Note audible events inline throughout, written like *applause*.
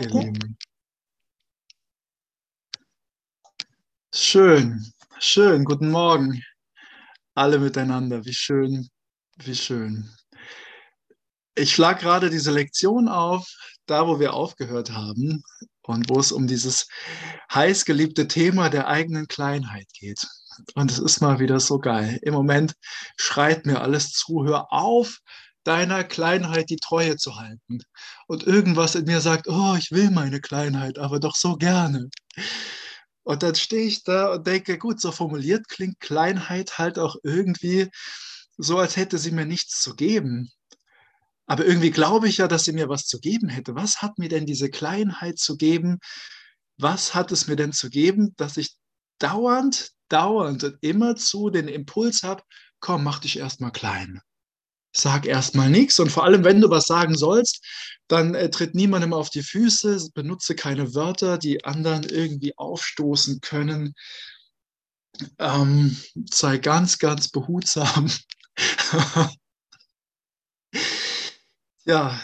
ihr Lieben. Schön, schön, guten Morgen. Alle miteinander, wie schön, wie schön. Ich schlage gerade diese Lektion auf, da wo wir aufgehört haben und wo es um dieses heißgeliebte Thema der eigenen Kleinheit geht. Und es ist mal wieder so geil. Im Moment schreit mir alles zu, hör auf, deiner Kleinheit die Treue zu halten. Und irgendwas in mir sagt, oh, ich will meine Kleinheit, aber doch so gerne. Und dann stehe ich da und denke, gut, so formuliert klingt Kleinheit halt auch irgendwie so, als hätte sie mir nichts zu geben. Aber irgendwie glaube ich ja, dass sie mir was zu geben hätte. Was hat mir denn diese Kleinheit zu geben? Was hat es mir denn zu geben, dass ich dauernd, dauernd und immerzu den Impuls habe, komm, mach dich erstmal klein sag erstmal nichts. Und vor allem, wenn du was sagen sollst, dann äh, tritt niemandem auf die Füße, benutze keine Wörter, die anderen irgendwie aufstoßen können. Ähm, sei ganz, ganz behutsam. *laughs* ja,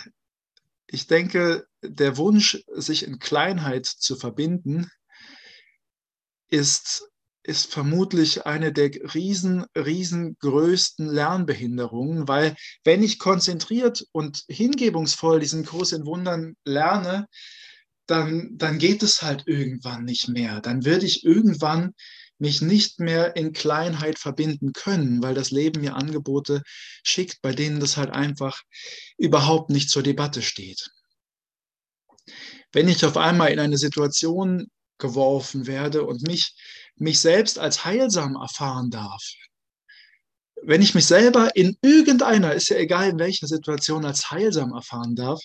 ich denke, der Wunsch, sich in Kleinheit zu verbinden, ist ist vermutlich eine der riesen, riesengrößten Lernbehinderungen, weil wenn ich konzentriert und hingebungsvoll diesen Kurs in Wundern lerne, dann, dann geht es halt irgendwann nicht mehr. Dann würde ich irgendwann mich nicht mehr in Kleinheit verbinden können, weil das Leben mir Angebote schickt, bei denen das halt einfach überhaupt nicht zur Debatte steht. Wenn ich auf einmal in eine Situation geworfen werde und mich mich selbst als heilsam erfahren darf, wenn ich mich selber in irgendeiner, ist ja egal in welcher Situation, als heilsam erfahren darf,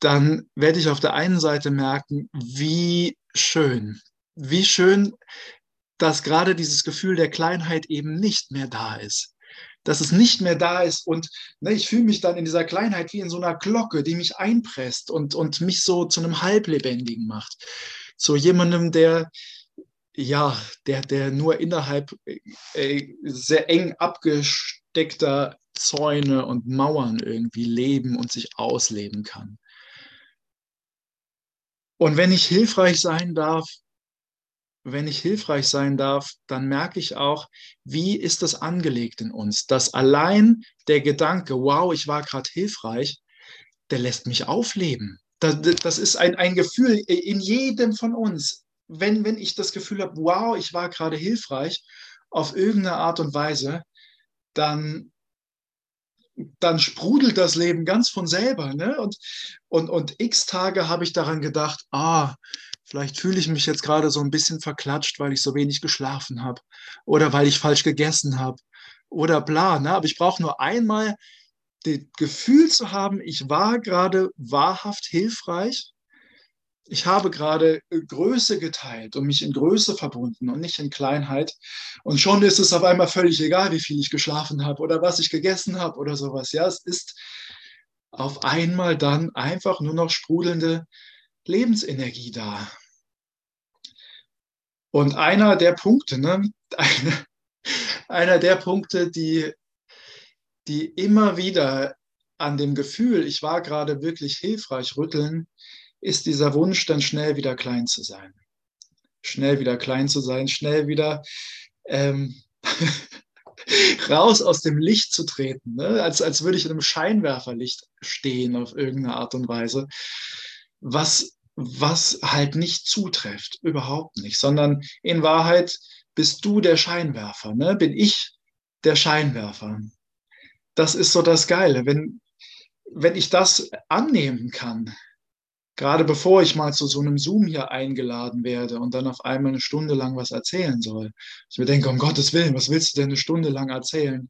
dann werde ich auf der einen Seite merken, wie schön, wie schön, dass gerade dieses Gefühl der Kleinheit eben nicht mehr da ist. Dass es nicht mehr da ist und ne, ich fühle mich dann in dieser Kleinheit wie in so einer Glocke, die mich einpresst und, und mich so zu einem Halblebendigen macht. Zu jemandem, der, ja, der, der nur innerhalb äh, sehr eng abgesteckter Zäune und Mauern irgendwie leben und sich ausleben kann. Und wenn ich hilfreich sein darf, wenn ich hilfreich sein darf, dann merke ich auch, wie ist das angelegt in uns, dass allein der Gedanke, wow, ich war gerade hilfreich, der lässt mich aufleben. Das, das ist ein, ein Gefühl in jedem von uns, wenn, wenn ich das Gefühl habe, wow, ich war gerade hilfreich auf irgendeine Art und Weise, dann, dann sprudelt das Leben ganz von selber. Ne? Und, und, und x Tage habe ich daran gedacht, ah, vielleicht fühle ich mich jetzt gerade so ein bisschen verklatscht, weil ich so wenig geschlafen habe oder weil ich falsch gegessen habe oder bla. Ne? Aber ich brauche nur einmal das Gefühl zu haben, ich war gerade wahrhaft hilfreich ich habe gerade äh, Größe geteilt und mich in Größe verbunden und nicht in Kleinheit. Und schon ist es auf einmal völlig egal, wie viel ich geschlafen habe oder was ich gegessen habe oder sowas. Ja, es ist auf einmal dann einfach nur noch sprudelnde Lebensenergie da. Und einer der Punkte, ne, *laughs* eine, einer der Punkte, die, die immer wieder an dem Gefühl, ich war gerade wirklich hilfreich, rütteln, ist dieser Wunsch dann schnell wieder klein zu sein. Schnell wieder klein zu sein, schnell wieder ähm, *laughs* raus aus dem Licht zu treten, ne? als, als würde ich in einem Scheinwerferlicht stehen auf irgendeine Art und Weise, was, was halt nicht zutrifft, überhaupt nicht, sondern in Wahrheit bist du der Scheinwerfer, ne? bin ich der Scheinwerfer. Das ist so das Geile, wenn, wenn ich das annehmen kann, gerade bevor ich mal zu so einem Zoom hier eingeladen werde und dann auf einmal eine Stunde lang was erzählen soll. Ich mir denke, um Gottes Willen, was willst du denn eine Stunde lang erzählen?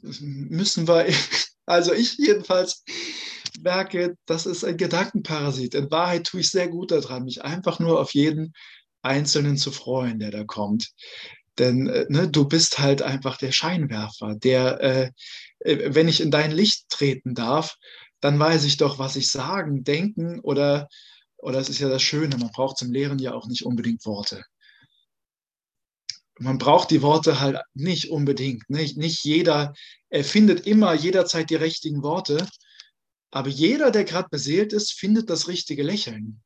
Müssen wir, *laughs* also ich jedenfalls merke, das ist ein Gedankenparasit. In Wahrheit tue ich sehr gut daran, mich einfach nur auf jeden Einzelnen zu freuen, der da kommt. Denn äh, ne, du bist halt einfach der Scheinwerfer, der, äh, äh wenn ich in dein Licht treten darf, dann weiß ich doch, was ich sagen, denken oder, oder es ist ja das Schöne, man braucht zum Lehren ja auch nicht unbedingt Worte. Man braucht die Worte halt nicht unbedingt. Nicht, nicht jeder findet immer jederzeit die richtigen Worte. Aber jeder, der gerade beseelt ist, findet das richtige Lächeln.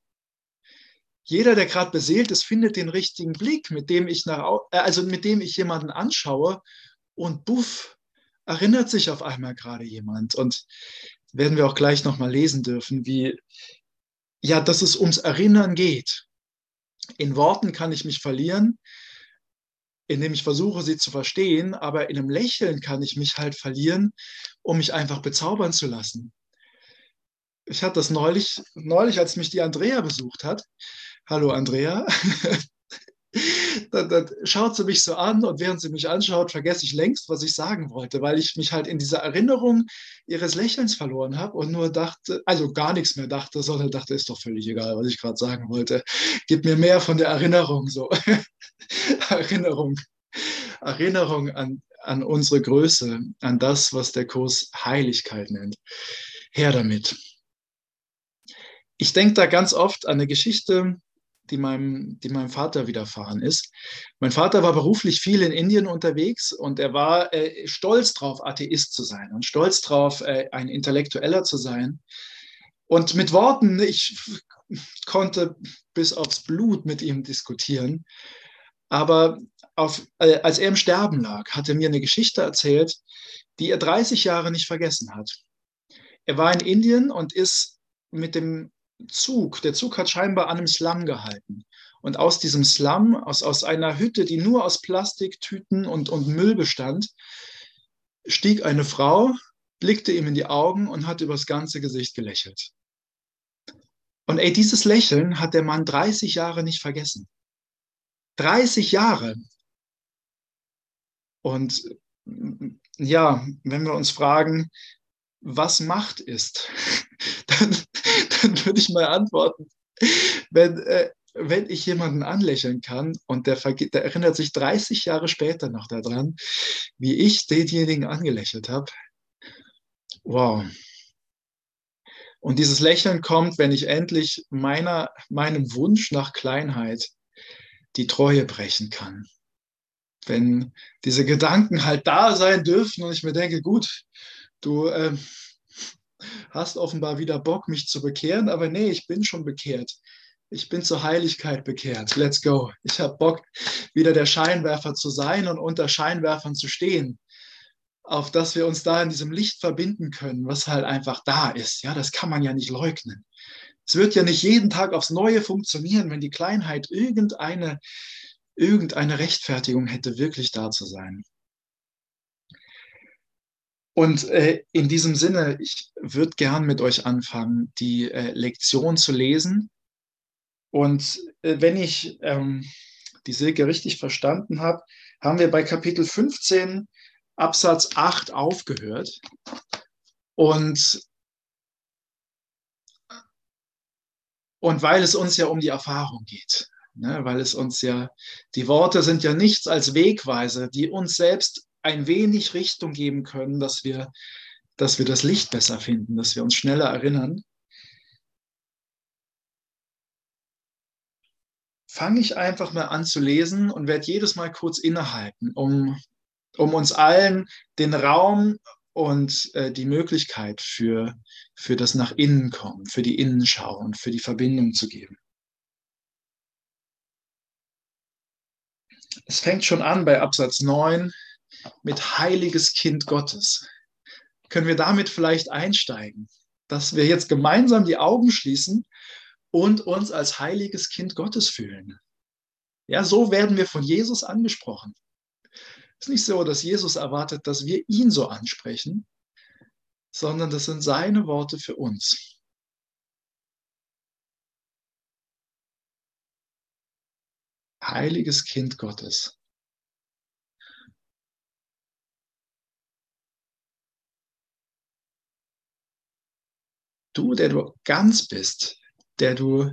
Jeder, der gerade beseelt ist, findet den richtigen Blick, mit dem ich nach, äh, also mit dem ich jemanden anschaue und buff, erinnert sich auf einmal gerade jemand. Und werden wir auch gleich nochmal lesen dürfen, wie, ja, dass es ums Erinnern geht. In Worten kann ich mich verlieren, indem ich versuche, sie zu verstehen, aber in einem Lächeln kann ich mich halt verlieren, um mich einfach bezaubern zu lassen. Ich hatte das neulich, neulich, als mich die Andrea besucht hat. Hallo Andrea. Dann, dann schaut sie mich so an und während sie mich anschaut, vergesse ich längst, was ich sagen wollte, weil ich mich halt in dieser Erinnerung ihres Lächelns verloren habe und nur dachte, also gar nichts mehr dachte, sondern dachte, ist doch völlig egal, was ich gerade sagen wollte. Gib mir mehr von der Erinnerung so. *laughs* Erinnerung. Erinnerung an, an unsere Größe, an das, was der Kurs Heiligkeit nennt. Her damit. Ich denke da ganz oft an eine Geschichte, die meinem, die meinem Vater widerfahren ist. Mein Vater war beruflich viel in Indien unterwegs und er war äh, stolz drauf, Atheist zu sein und stolz drauf, äh, ein Intellektueller zu sein. Und mit Worten, ich konnte bis aufs Blut mit ihm diskutieren. Aber auf, äh, als er im Sterben lag, hat er mir eine Geschichte erzählt, die er 30 Jahre nicht vergessen hat. Er war in Indien und ist mit dem Zug, der Zug hat scheinbar an einem Slum gehalten. Und aus diesem Slum, aus, aus einer Hütte, die nur aus Plastiktüten und, und Müll bestand, stieg eine Frau, blickte ihm in die Augen und hat übers ganze Gesicht gelächelt. Und ey, dieses Lächeln hat der Mann 30 Jahre nicht vergessen. 30 Jahre. Und ja, wenn wir uns fragen, was Macht ist, *laughs* dann, dann würde ich mal antworten, wenn, äh, wenn ich jemanden anlächeln kann und der, der, erinnert sich 30 Jahre später noch daran, wie ich denjenigen angelächelt habe. Wow. Und dieses Lächeln kommt, wenn ich endlich meiner, meinem Wunsch nach Kleinheit die Treue brechen kann. Wenn diese Gedanken halt da sein dürfen und ich mir denke, gut, du äh, hast offenbar wieder Bock, mich zu bekehren, aber nee, ich bin schon bekehrt. Ich bin zur Heiligkeit bekehrt. Let's go. Ich habe Bock, wieder der Scheinwerfer zu sein und unter Scheinwerfern zu stehen, auf dass wir uns da in diesem Licht verbinden können, was halt einfach da ist. Ja, das kann man ja nicht leugnen. Es wird ja nicht jeden Tag aufs Neue funktionieren, wenn die Kleinheit irgendeine, irgendeine Rechtfertigung hätte, wirklich da zu sein. Und äh, in diesem Sinne, ich würde gern mit euch anfangen, die äh, Lektion zu lesen. Und äh, wenn ich ähm, die Silke richtig verstanden habe, haben wir bei Kapitel 15 Absatz 8 aufgehört. Und, und weil es uns ja um die Erfahrung geht, ne, weil es uns ja, die Worte sind ja nichts als Wegweise, die uns selbst ein wenig Richtung geben können, dass wir, dass wir das Licht besser finden, dass wir uns schneller erinnern. Fange ich einfach mal an zu lesen und werde jedes Mal kurz innehalten, um, um uns allen den Raum und äh, die Möglichkeit für, für das nach innen kommen, für die Innenschau und für die Verbindung zu geben. Es fängt schon an bei Absatz 9 mit heiliges Kind Gottes. Können wir damit vielleicht einsteigen, dass wir jetzt gemeinsam die Augen schließen und uns als heiliges Kind Gottes fühlen? Ja, so werden wir von Jesus angesprochen. Es ist nicht so, dass Jesus erwartet, dass wir ihn so ansprechen, sondern das sind seine Worte für uns. Heiliges Kind Gottes. Du, der du ganz bist, der du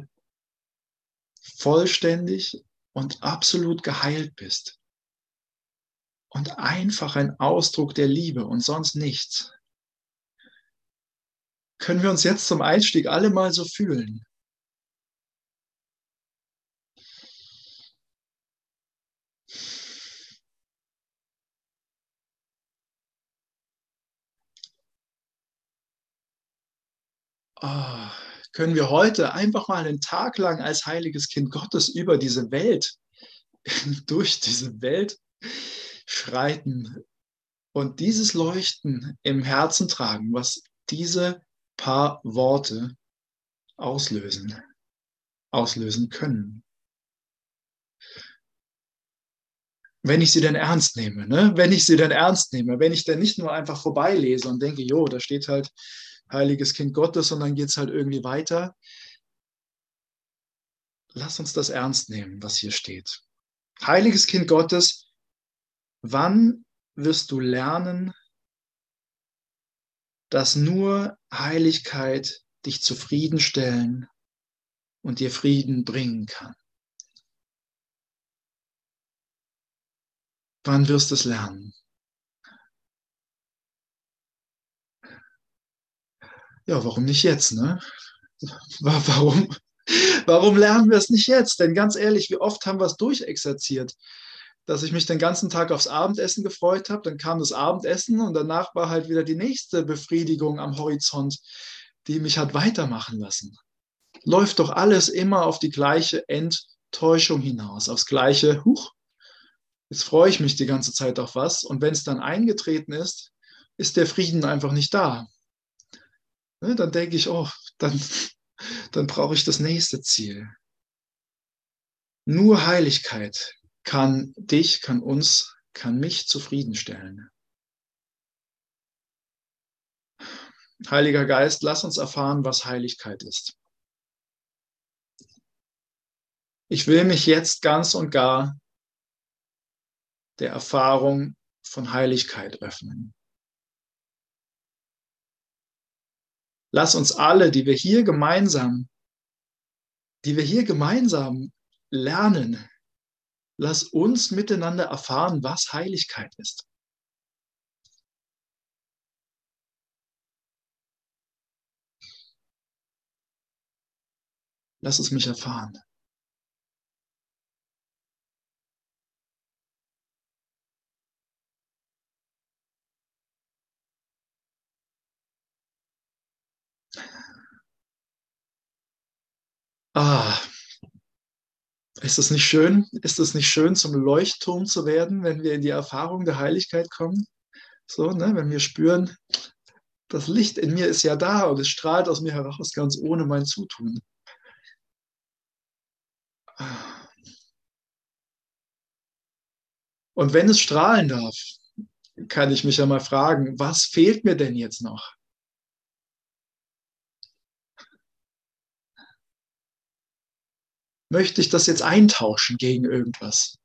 vollständig und absolut geheilt bist und einfach ein Ausdruck der Liebe und sonst nichts. Können wir uns jetzt zum Einstieg alle mal so fühlen? Oh, können wir heute einfach mal einen Tag lang als heiliges Kind Gottes über diese Welt, *laughs* durch diese Welt schreiten und dieses Leuchten im Herzen tragen, was diese paar Worte auslösen, auslösen können. Wenn ich sie denn ernst nehme, ne? wenn ich sie denn ernst nehme, wenn ich denn nicht nur einfach vorbeilese und denke, jo, da steht halt heiliges Kind Gottes und dann geht es halt irgendwie weiter. Lass uns das ernst nehmen, was hier steht. Heiliges Kind Gottes, wann wirst du lernen, dass nur Heiligkeit dich zufriedenstellen und dir Frieden bringen kann. Wann wirst du es lernen? Ja, warum nicht jetzt, ne? Warum, warum lernen wir es nicht jetzt? Denn ganz ehrlich, wie oft haben wir es durchexerziert? dass ich mich den ganzen Tag aufs Abendessen gefreut habe. Dann kam das Abendessen und danach war halt wieder die nächste Befriedigung am Horizont, die mich hat weitermachen lassen. Läuft doch alles immer auf die gleiche Enttäuschung hinaus, aufs gleiche, huch, jetzt freue ich mich die ganze Zeit auf was. Und wenn es dann eingetreten ist, ist der Frieden einfach nicht da. Ne, dann denke ich, oh, dann, *laughs* dann brauche ich das nächste Ziel. Nur Heiligkeit kann dich, kann uns, kann mich zufriedenstellen. Heiliger Geist, lass uns erfahren, was Heiligkeit ist. Ich will mich jetzt ganz und gar der Erfahrung von Heiligkeit öffnen. Lass uns alle, die wir hier gemeinsam, die wir hier gemeinsam lernen, Lass uns miteinander erfahren, was Heiligkeit ist. Lass es mich erfahren. Ah, ist das nicht schön? Ist es nicht schön, zum Leuchtturm zu werden, wenn wir in die Erfahrung der Heiligkeit kommen? So, ne, wenn wir spüren, das Licht in mir ist ja da und es strahlt aus mir heraus, ganz ohne mein Zutun. Und wenn es strahlen darf, kann ich mich ja mal fragen, was fehlt mir denn jetzt noch? Möchte ich das jetzt eintauschen gegen irgendwas?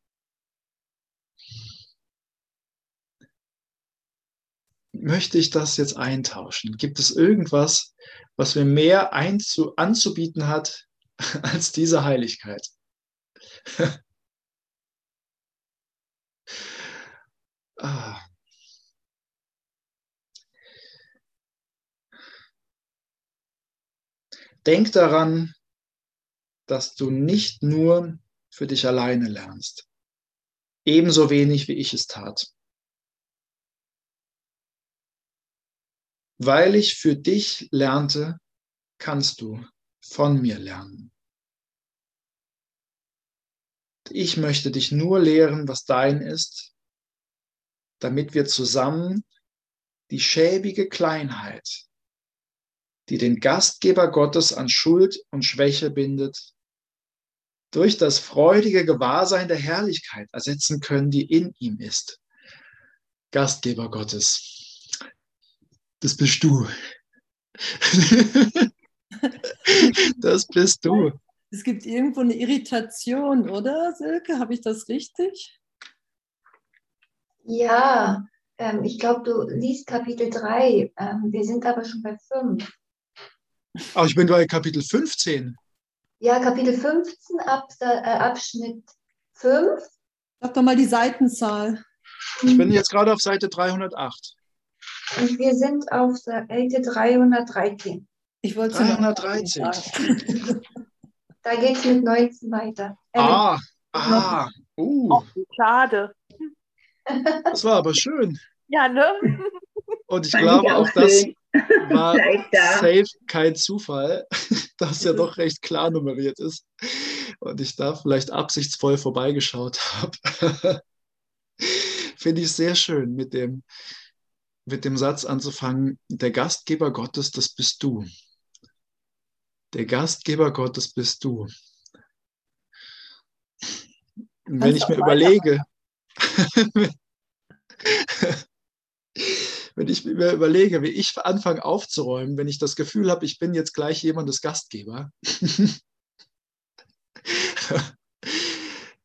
Möchte ich das jetzt eintauschen? Gibt es irgendwas, was mir mehr einzu anzubieten hat *laughs* als diese Heiligkeit? *laughs* ah. Denk daran, dass du nicht nur für dich alleine lernst. Ebenso wenig wie ich es tat. Weil ich für dich lernte, kannst du von mir lernen. Ich möchte dich nur lehren, was dein ist, damit wir zusammen die schäbige Kleinheit, die den Gastgeber Gottes an Schuld und Schwäche bindet, durch das freudige Gewahrsein der Herrlichkeit ersetzen können, die in ihm ist. Gastgeber Gottes. Das bist du. *laughs* das bist du. Es gibt irgendwo eine Irritation, oder Silke? Habe ich das richtig? Ja, ähm, ich glaube, du liest Kapitel 3. Ähm, wir sind aber schon bei 5. Aber ich bin bei Kapitel 15. Ja, Kapitel 15, Abs äh, Abschnitt 5. Sag doch mal die Seitenzahl. Ich bin jetzt gerade auf Seite 308. Und wir sind auf Seite 313. Ich wollte 313. da geht es mit 19 weiter. Äh, ah, ah, uh. Oh, schade. Das war aber schön. Ja, ne? Und ich glaube auch, dass, *laughs* war safe kein Zufall, *laughs* dass er doch recht klar nummeriert ist und ich da vielleicht absichtsvoll vorbeigeschaut habe. *laughs* Finde ich sehr schön, mit dem, mit dem Satz anzufangen, der Gastgeber Gottes, das bist du. Der Gastgeber Gottes bist du. Wenn ich mir überlege, *laughs* wenn ich mir überlege, wie ich anfange aufzuräumen, wenn ich das Gefühl habe, ich bin jetzt gleich jemandes Gastgeber. *laughs*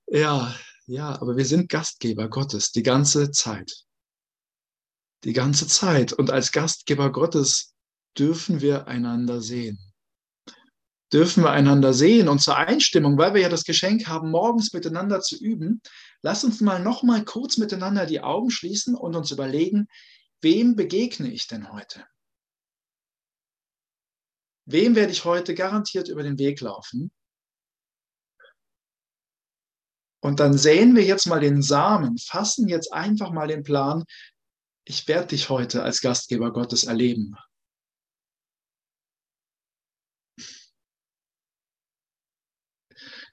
ja, ja, aber wir sind Gastgeber Gottes die ganze Zeit. Die ganze Zeit. Und als Gastgeber Gottes dürfen wir einander sehen. Dürfen wir einander sehen und zur Einstimmung, weil wir ja das Geschenk haben, morgens miteinander zu üben, lass uns mal noch mal kurz miteinander die Augen schließen und uns überlegen, wem begegne ich denn heute? Wem werde ich heute garantiert über den Weg laufen? Und dann säen wir jetzt mal den Samen, fassen jetzt einfach mal den Plan, ich werde dich heute als Gastgeber Gottes erleben.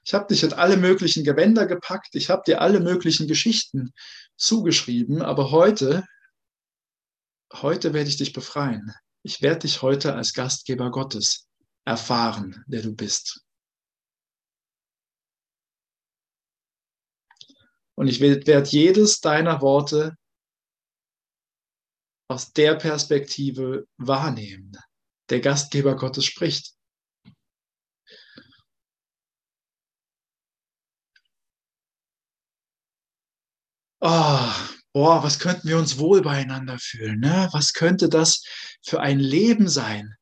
Ich habe dich in alle möglichen Gewänder gepackt, ich habe dir alle möglichen Geschichten zugeschrieben, aber heute heute werde ich dich befreien. Ich werde dich heute als Gastgeber Gottes erfahren, der du bist. Und ich werde jedes deiner Worte aus der Perspektive wahrnehmen. Der Gastgeber Gottes spricht. Oh, boah, was könnten wir uns wohl beieinander fühlen? Ne? Was könnte das für ein Leben sein,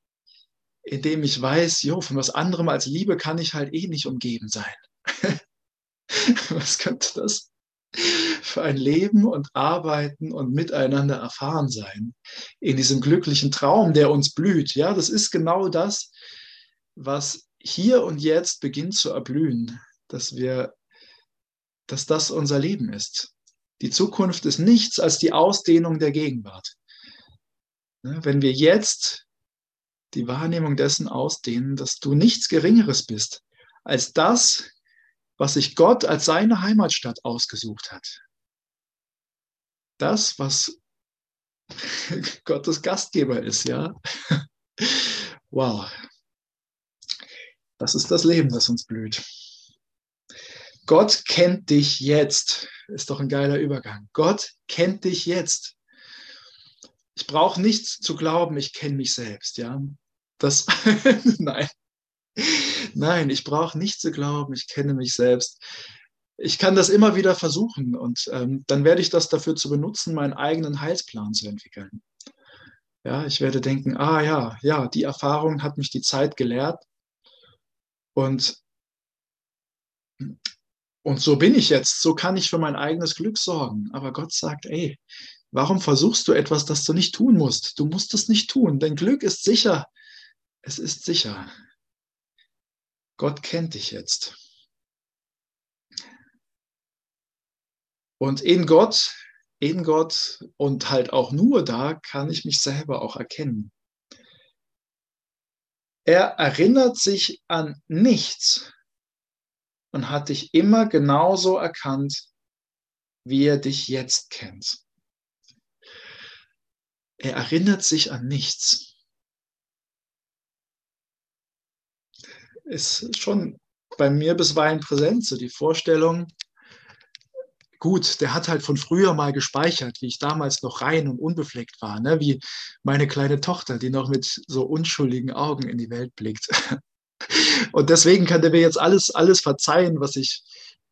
in dem ich weiß, jo, von was anderem als Liebe kann ich halt eh nicht umgeben sein. *laughs* was könnte das für ein Leben und Arbeiten und Miteinander erfahren sein in diesem glücklichen Traum, der uns blüht? Ja, das ist genau das, was hier und jetzt beginnt zu erblühen, dass wir, dass das unser Leben ist. Die Zukunft ist nichts als die Ausdehnung der Gegenwart. Ne, wenn wir jetzt die Wahrnehmung dessen ausdehnen, dass du nichts Geringeres bist als das, was sich Gott als seine Heimatstadt ausgesucht hat. Das, was *laughs* Gottes Gastgeber ist, ja. *laughs* Wow. Das ist das Leben, das uns blüht. Gott kennt dich jetzt. Ist doch ein geiler Übergang. Gott kennt dich jetzt. Ich brauche nichts zu glauben, ich kenne mich selbst, ja. Das, *laughs* nein. Nein, ich brauche nicht zu glauben, ich kenne mich selbst. Ich kann das immer wieder versuchen und ähm, dann werde ich das dafür zu benutzen, meinen eigenen Heilsplan zu entwickeln. Ja, ich werde denken, ah ja, ja, die Erfahrung hat mich die Zeit gelehrt und und so bin ich jetzt, so kann ich für mein eigenes Glück sorgen. Aber Gott sagt, ey, warum versuchst du etwas, das du nicht tun musst? Du musst es nicht tun. Dein Glück ist sicher. Es ist sicher. Gott kennt dich jetzt. Und in Gott, in Gott und halt auch nur da kann ich mich selber auch erkennen. Er erinnert sich an nichts, und hat dich immer genauso erkannt, wie er dich jetzt kennt. Er erinnert sich an nichts. Ist schon bei mir bisweilen präsent, so die Vorstellung, gut, der hat halt von früher mal gespeichert, wie ich damals noch rein und unbefleckt war, ne? wie meine kleine Tochter, die noch mit so unschuldigen Augen in die Welt blickt. Und deswegen kann der mir jetzt alles, alles verzeihen, was ich,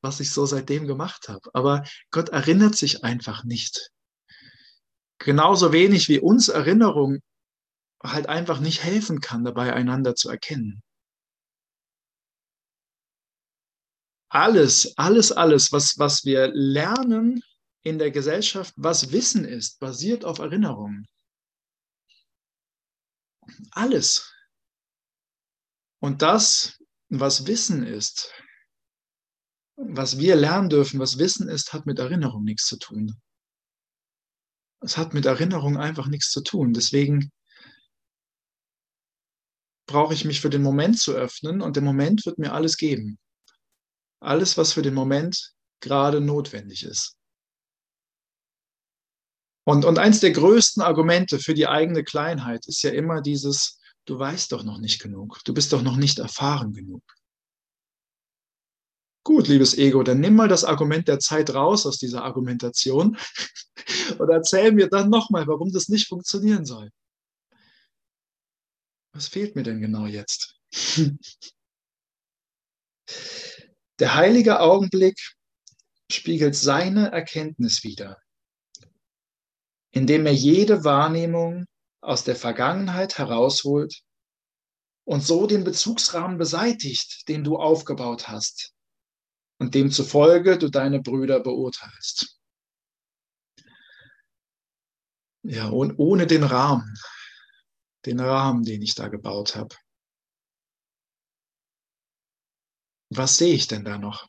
was ich so seitdem gemacht habe. Aber Gott erinnert sich einfach nicht. Genauso wenig wie uns Erinnerung halt einfach nicht helfen kann, dabei einander zu erkennen. Alles, alles, alles, was, was wir lernen in der Gesellschaft, was Wissen ist, basiert auf Erinnerungen. Alles. Und das, was Wissen ist, was wir lernen dürfen, was Wissen ist, hat mit Erinnerung nichts zu tun. Es hat mit Erinnerung einfach nichts zu tun. Deswegen brauche ich mich für den Moment zu öffnen und der Moment wird mir alles geben. Alles, was für den Moment gerade notwendig ist. Und, und eins der größten Argumente für die eigene Kleinheit ist ja immer dieses, du weißt doch noch nicht genug, du bist doch noch nicht erfahren genug. Gut, liebes Ego, dann nimm mal das Argument der Zeit raus aus dieser Argumentation *laughs* und erzähl mir dann nochmal, warum das nicht funktionieren soll. Was fehlt mir denn genau jetzt? *laughs* Der heilige Augenblick spiegelt seine Erkenntnis wider, indem er jede Wahrnehmung aus der Vergangenheit herausholt und so den Bezugsrahmen beseitigt, den du aufgebaut hast und demzufolge du deine Brüder beurteilst. Ja, und ohne den Rahmen, den Rahmen, den ich da gebaut habe. Was sehe ich denn da noch?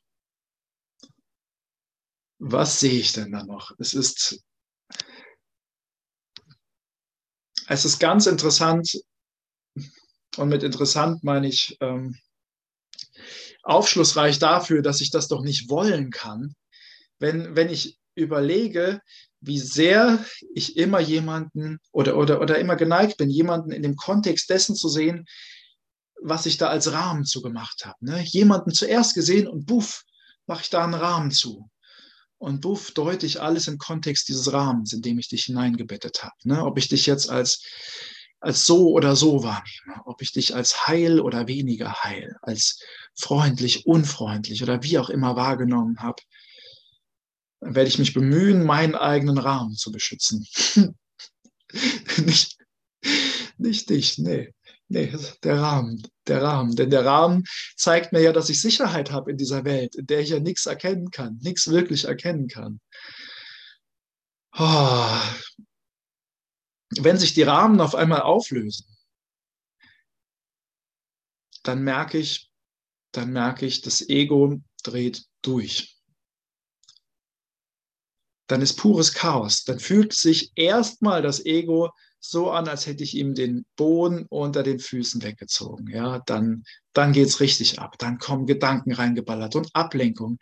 Was sehe ich denn da noch? Es ist, es ist ganz interessant, und mit interessant meine ich ähm, aufschlussreich dafür, dass ich das doch nicht wollen kann, wenn, wenn ich überlege, wie sehr ich immer jemanden oder, oder, oder immer geneigt bin, jemanden in dem Kontext dessen zu sehen, was ich da als Rahmen zugemacht habe. Ne? Jemanden zuerst gesehen und buff, mache ich da einen Rahmen zu. Und buff, deute ich alles im Kontext dieses Rahmens, in dem ich dich hineingebettet habe. Ne? Ob ich dich jetzt als, als so oder so wahrnehme, ob ich dich als heil oder weniger heil, als freundlich, unfreundlich oder wie auch immer wahrgenommen habe dann werde ich mich bemühen, meinen eigenen Rahmen zu beschützen. *laughs* nicht, nicht dich, nee. Nee, der Rahmen, der Rahmen. Denn der Rahmen zeigt mir ja, dass ich Sicherheit habe in dieser Welt, in der ich ja nichts erkennen kann, nichts wirklich erkennen kann. Oh. Wenn sich die Rahmen auf einmal auflösen, dann merke ich, dann merke ich, das Ego dreht durch dann ist pures Chaos. Dann fühlt sich erstmal das Ego so an, als hätte ich ihm den Boden unter den Füßen weggezogen. Ja, dann, dann geht's richtig ab. Dann kommen Gedanken reingeballert und Ablenkung.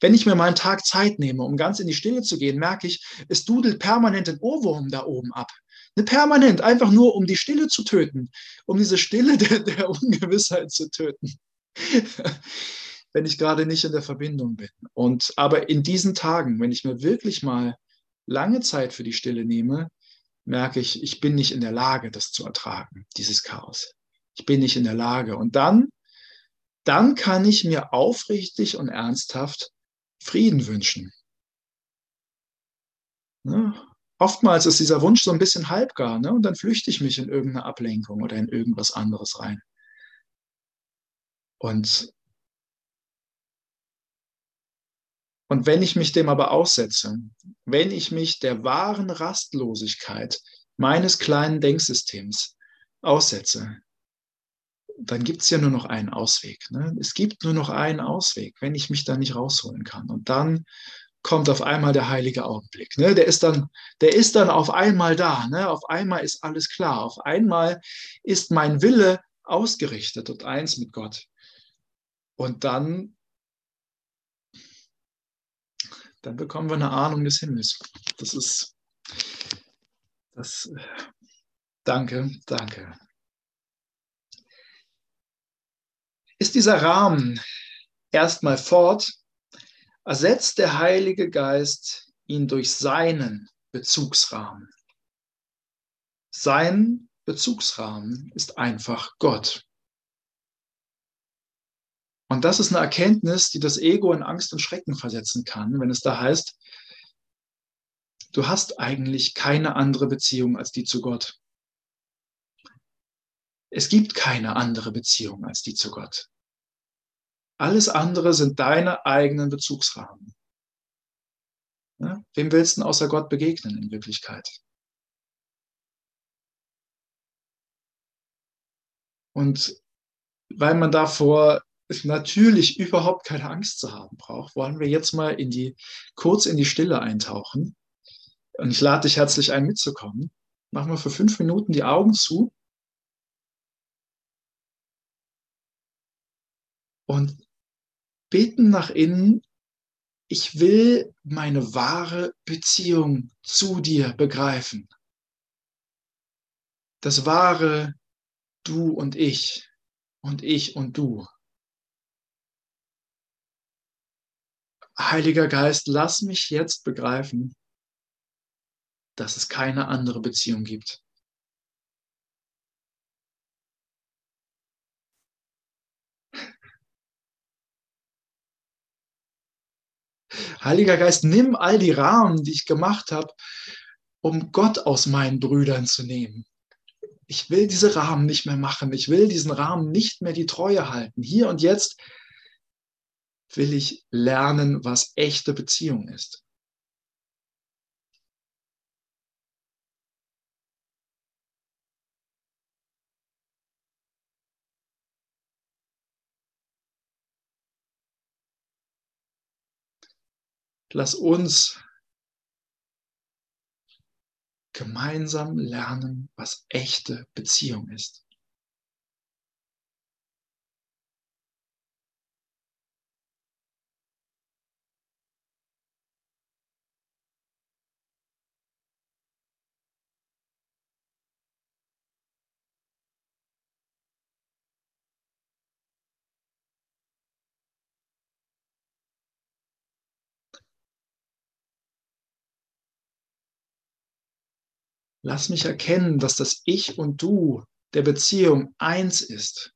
Wenn ich mir mal einen Tag Zeit nehme, um ganz in die Stille zu gehen, merke ich, es dudelt permanent ein Ohrwurm da oben ab. Ne, permanent, einfach nur um die Stille zu töten, um diese Stille *laughs* der, der Ungewissheit zu töten *laughs* wenn ich gerade nicht in der Verbindung bin. Und aber in diesen Tagen, wenn ich mir wirklich mal lange Zeit für die Stille nehme, merke ich, ich bin nicht in der Lage, das zu ertragen, dieses Chaos. Ich bin nicht in der Lage. Und dann, dann kann ich mir aufrichtig und ernsthaft Frieden wünschen. Ne? Oftmals ist dieser Wunsch so ein bisschen halbgar, ne? und dann flüchte ich mich in irgendeine Ablenkung oder in irgendwas anderes rein. Und Und wenn ich mich dem aber aussetze, wenn ich mich der wahren Rastlosigkeit meines kleinen Denksystems aussetze, dann gibt es ja nur noch einen Ausweg. Ne? Es gibt nur noch einen Ausweg, wenn ich mich da nicht rausholen kann. Und dann kommt auf einmal der heilige Augenblick. Ne? Der, ist dann, der ist dann auf einmal da. Ne? Auf einmal ist alles klar. Auf einmal ist mein Wille ausgerichtet und eins mit Gott. Und dann dann bekommen wir eine Ahnung des Himmels. Das ist, das, danke, danke. Ist dieser Rahmen erstmal fort, ersetzt der Heilige Geist ihn durch seinen Bezugsrahmen. Sein Bezugsrahmen ist einfach Gott. Und das ist eine Erkenntnis, die das Ego in Angst und Schrecken versetzen kann, wenn es da heißt, du hast eigentlich keine andere Beziehung als die zu Gott. Es gibt keine andere Beziehung als die zu Gott. Alles andere sind deine eigenen Bezugsrahmen. Ja? Wem willst du außer Gott begegnen in Wirklichkeit? Und weil man davor natürlich überhaupt keine Angst zu haben braucht, wollen wir jetzt mal in die, kurz in die Stille eintauchen. Und ich lade dich herzlich ein, mitzukommen. Machen wir für fünf Minuten die Augen zu und beten nach innen, ich will meine wahre Beziehung zu dir begreifen. Das wahre Du und ich und ich und du. Heiliger Geist, lass mich jetzt begreifen, dass es keine andere Beziehung gibt. Heiliger Geist, nimm all die Rahmen, die ich gemacht habe, um Gott aus meinen Brüdern zu nehmen. Ich will diese Rahmen nicht mehr machen. Ich will diesen Rahmen nicht mehr die Treue halten. Hier und jetzt will ich lernen, was echte Beziehung ist. Lass uns gemeinsam lernen, was echte Beziehung ist. Lass mich erkennen, dass das Ich und Du der Beziehung eins ist.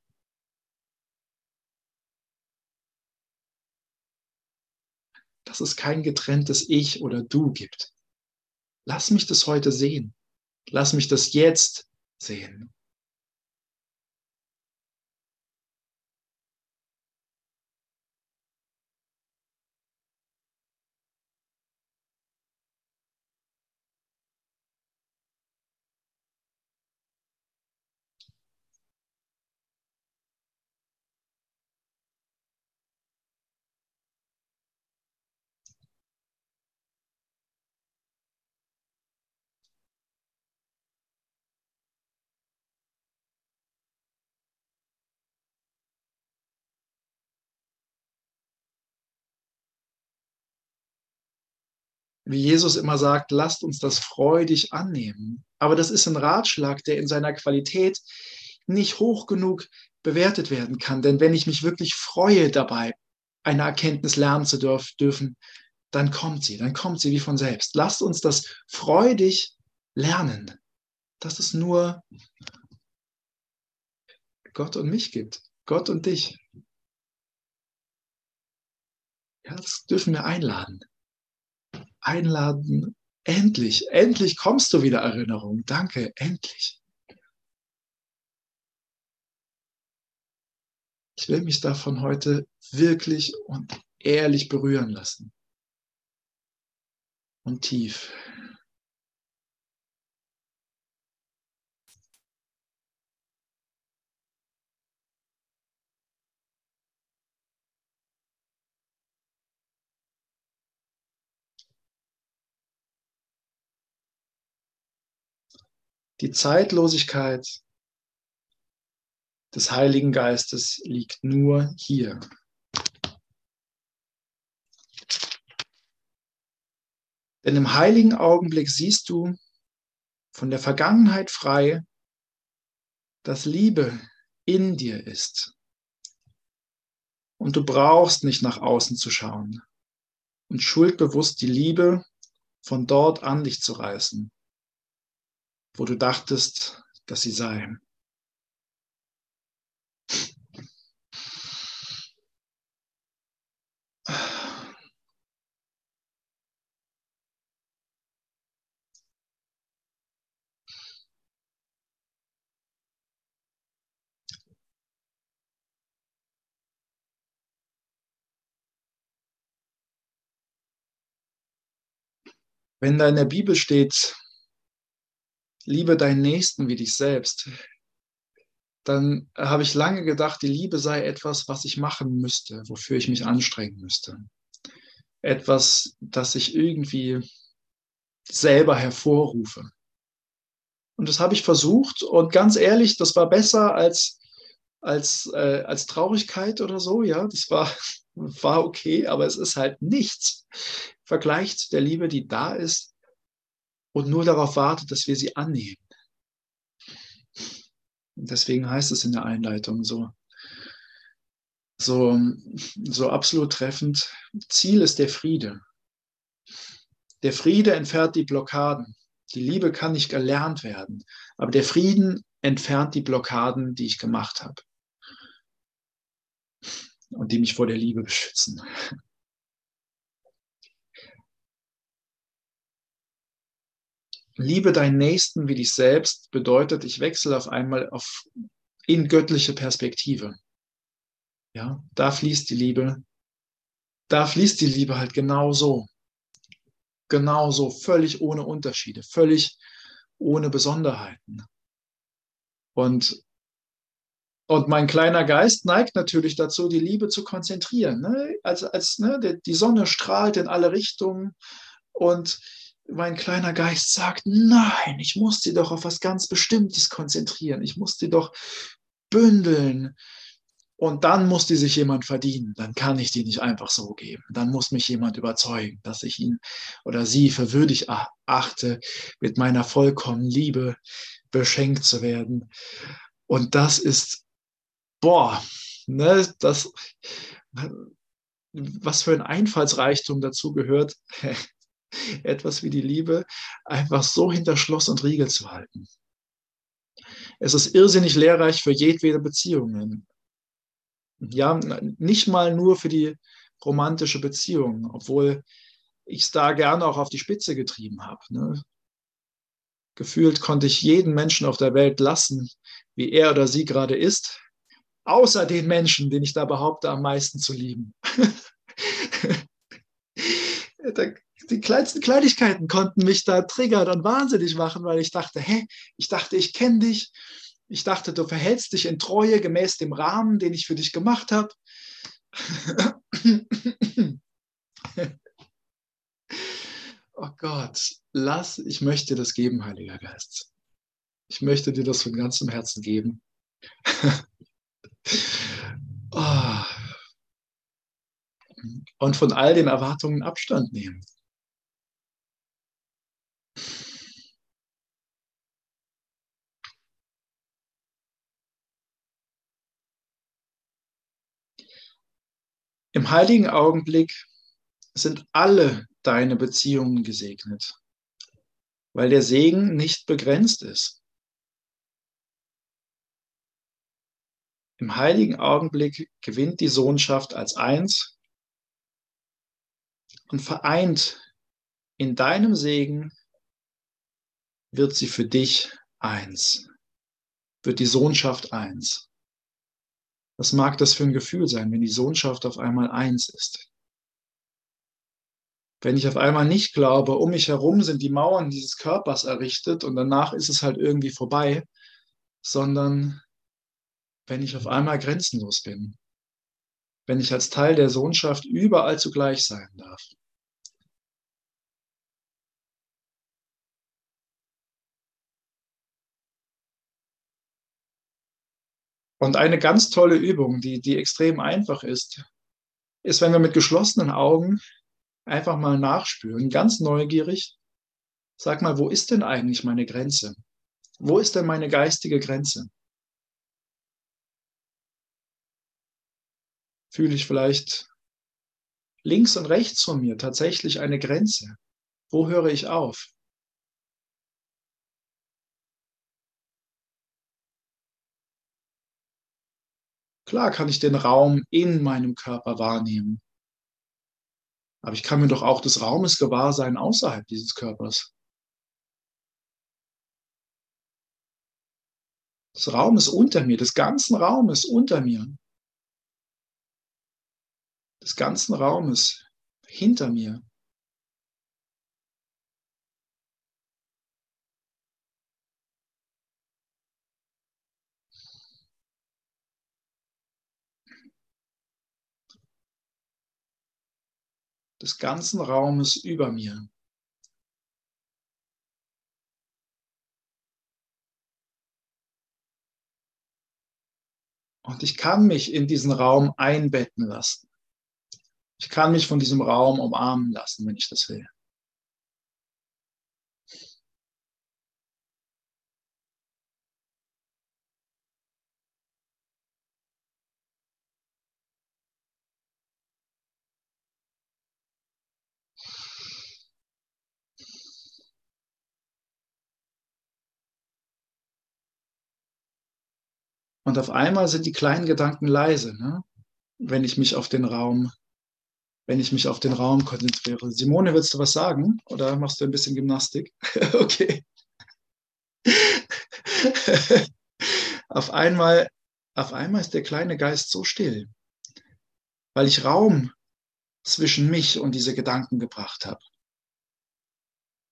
Dass es kein getrenntes Ich oder Du gibt. Lass mich das heute sehen. Lass mich das jetzt sehen. Wie Jesus immer sagt, lasst uns das freudig annehmen. Aber das ist ein Ratschlag, der in seiner Qualität nicht hoch genug bewertet werden kann. Denn wenn ich mich wirklich freue dabei, eine Erkenntnis lernen zu dürfen, dann kommt sie, dann kommt sie wie von selbst. Lasst uns das freudig lernen, dass es nur Gott und mich gibt, Gott und dich. Ja, das dürfen wir einladen einladen. Endlich, endlich kommst du wieder, Erinnerung. Danke, endlich. Ich will mich davon heute wirklich und ehrlich berühren lassen. Und tief. Die Zeitlosigkeit des Heiligen Geistes liegt nur hier. Denn im heiligen Augenblick siehst du von der Vergangenheit frei, dass Liebe in dir ist. Und du brauchst nicht nach außen zu schauen und schuldbewusst die Liebe von dort an dich zu reißen wo du dachtest, dass sie sei. Wenn da in der Bibel steht, liebe deinen Nächsten wie dich selbst, dann habe ich lange gedacht, die Liebe sei etwas, was ich machen müsste, wofür ich mich anstrengen müsste. Etwas, das ich irgendwie selber hervorrufe. Und das habe ich versucht und ganz ehrlich, das war besser als als, äh, als Traurigkeit oder so, ja, das war, *laughs* war okay, aber es ist halt nichts vergleicht der Liebe, die da ist und nur darauf wartet, dass wir sie annehmen. Und deswegen heißt es in der Einleitung so, so, so absolut treffend, Ziel ist der Friede. Der Friede entfernt die Blockaden. Die Liebe kann nicht erlernt werden, aber der Frieden entfernt die Blockaden, die ich gemacht habe und die mich vor der Liebe beschützen. Liebe deinen Nächsten wie dich selbst bedeutet, ich wechsle auf einmal auf in göttliche Perspektive. Ja, da fließt die Liebe. Da fließt die Liebe halt genau so. Genau völlig ohne Unterschiede, völlig ohne Besonderheiten. Und und mein kleiner Geist neigt natürlich dazu, die Liebe zu konzentrieren. Ne? Als, als ne, die Sonne strahlt in alle Richtungen und mein kleiner Geist sagt, nein, ich muss die doch auf was ganz Bestimmtes konzentrieren. Ich muss die doch bündeln. Und dann muss die sich jemand verdienen. Dann kann ich die nicht einfach so geben. Dann muss mich jemand überzeugen, dass ich ihn oder sie für würdig achte, mit meiner vollkommenen Liebe beschenkt zu werden. Und das ist boah, ne, das, was für ein Einfallsreichtum dazu gehört, *laughs* *laughs* etwas wie die Liebe einfach so hinter Schloss und Riegel zu halten. Es ist irrsinnig lehrreich für jedwede Beziehungen. Ja, nicht mal nur für die romantische Beziehung, obwohl ich es da gerne auch auf die Spitze getrieben habe. Ne? Gefühlt konnte ich jeden Menschen auf der Welt lassen, wie er oder sie gerade ist, außer den Menschen, den ich da behaupte, am meisten zu lieben. *laughs* die kleinsten Kleinigkeiten konnten mich da triggern und wahnsinnig machen, weil ich dachte, hä, ich dachte, ich kenne dich. Ich dachte, du verhältst dich in Treue gemäß dem Rahmen, den ich für dich gemacht habe. *laughs* oh Gott, lass, ich möchte dir das geben, Heiliger Geist. Ich möchte dir das von ganzem Herzen geben. *laughs* Oh. Und von all den Erwartungen Abstand nehmen. Im heiligen Augenblick sind alle deine Beziehungen gesegnet, weil der Segen nicht begrenzt ist. Im heiligen Augenblick gewinnt die Sohnschaft als eins und vereint in deinem Segen wird sie für dich eins, wird die Sohnschaft eins. Was mag das für ein Gefühl sein, wenn die Sohnschaft auf einmal eins ist? Wenn ich auf einmal nicht glaube, um mich herum sind die Mauern dieses Körpers errichtet und danach ist es halt irgendwie vorbei, sondern wenn ich auf einmal grenzenlos bin, wenn ich als Teil der Sohnschaft überall zugleich sein darf. Und eine ganz tolle Übung, die, die extrem einfach ist, ist, wenn wir mit geschlossenen Augen einfach mal nachspüren, ganz neugierig, sag mal, wo ist denn eigentlich meine Grenze? Wo ist denn meine geistige Grenze? fühle ich vielleicht links und rechts von mir tatsächlich eine Grenze. Wo höre ich auf? Klar kann ich den Raum in meinem Körper wahrnehmen. Aber ich kann mir doch auch des Raumes gewahr sein außerhalb dieses Körpers. Das Raum ist unter mir, des ganzen Raumes unter mir des ganzen Raumes hinter mir. Des ganzen Raumes über mir. Und ich kann mich in diesen Raum einbetten lassen. Ich kann mich von diesem Raum umarmen lassen, wenn ich das will. Und auf einmal sind die kleinen Gedanken leise, ne? wenn ich mich auf den Raum, wenn ich mich auf den Raum konzentriere. Simone, willst du was sagen? Oder machst du ein bisschen Gymnastik? *laughs* okay. *laughs* auf einmal, auf einmal ist der kleine Geist so still, weil ich Raum zwischen mich und diese Gedanken gebracht habe.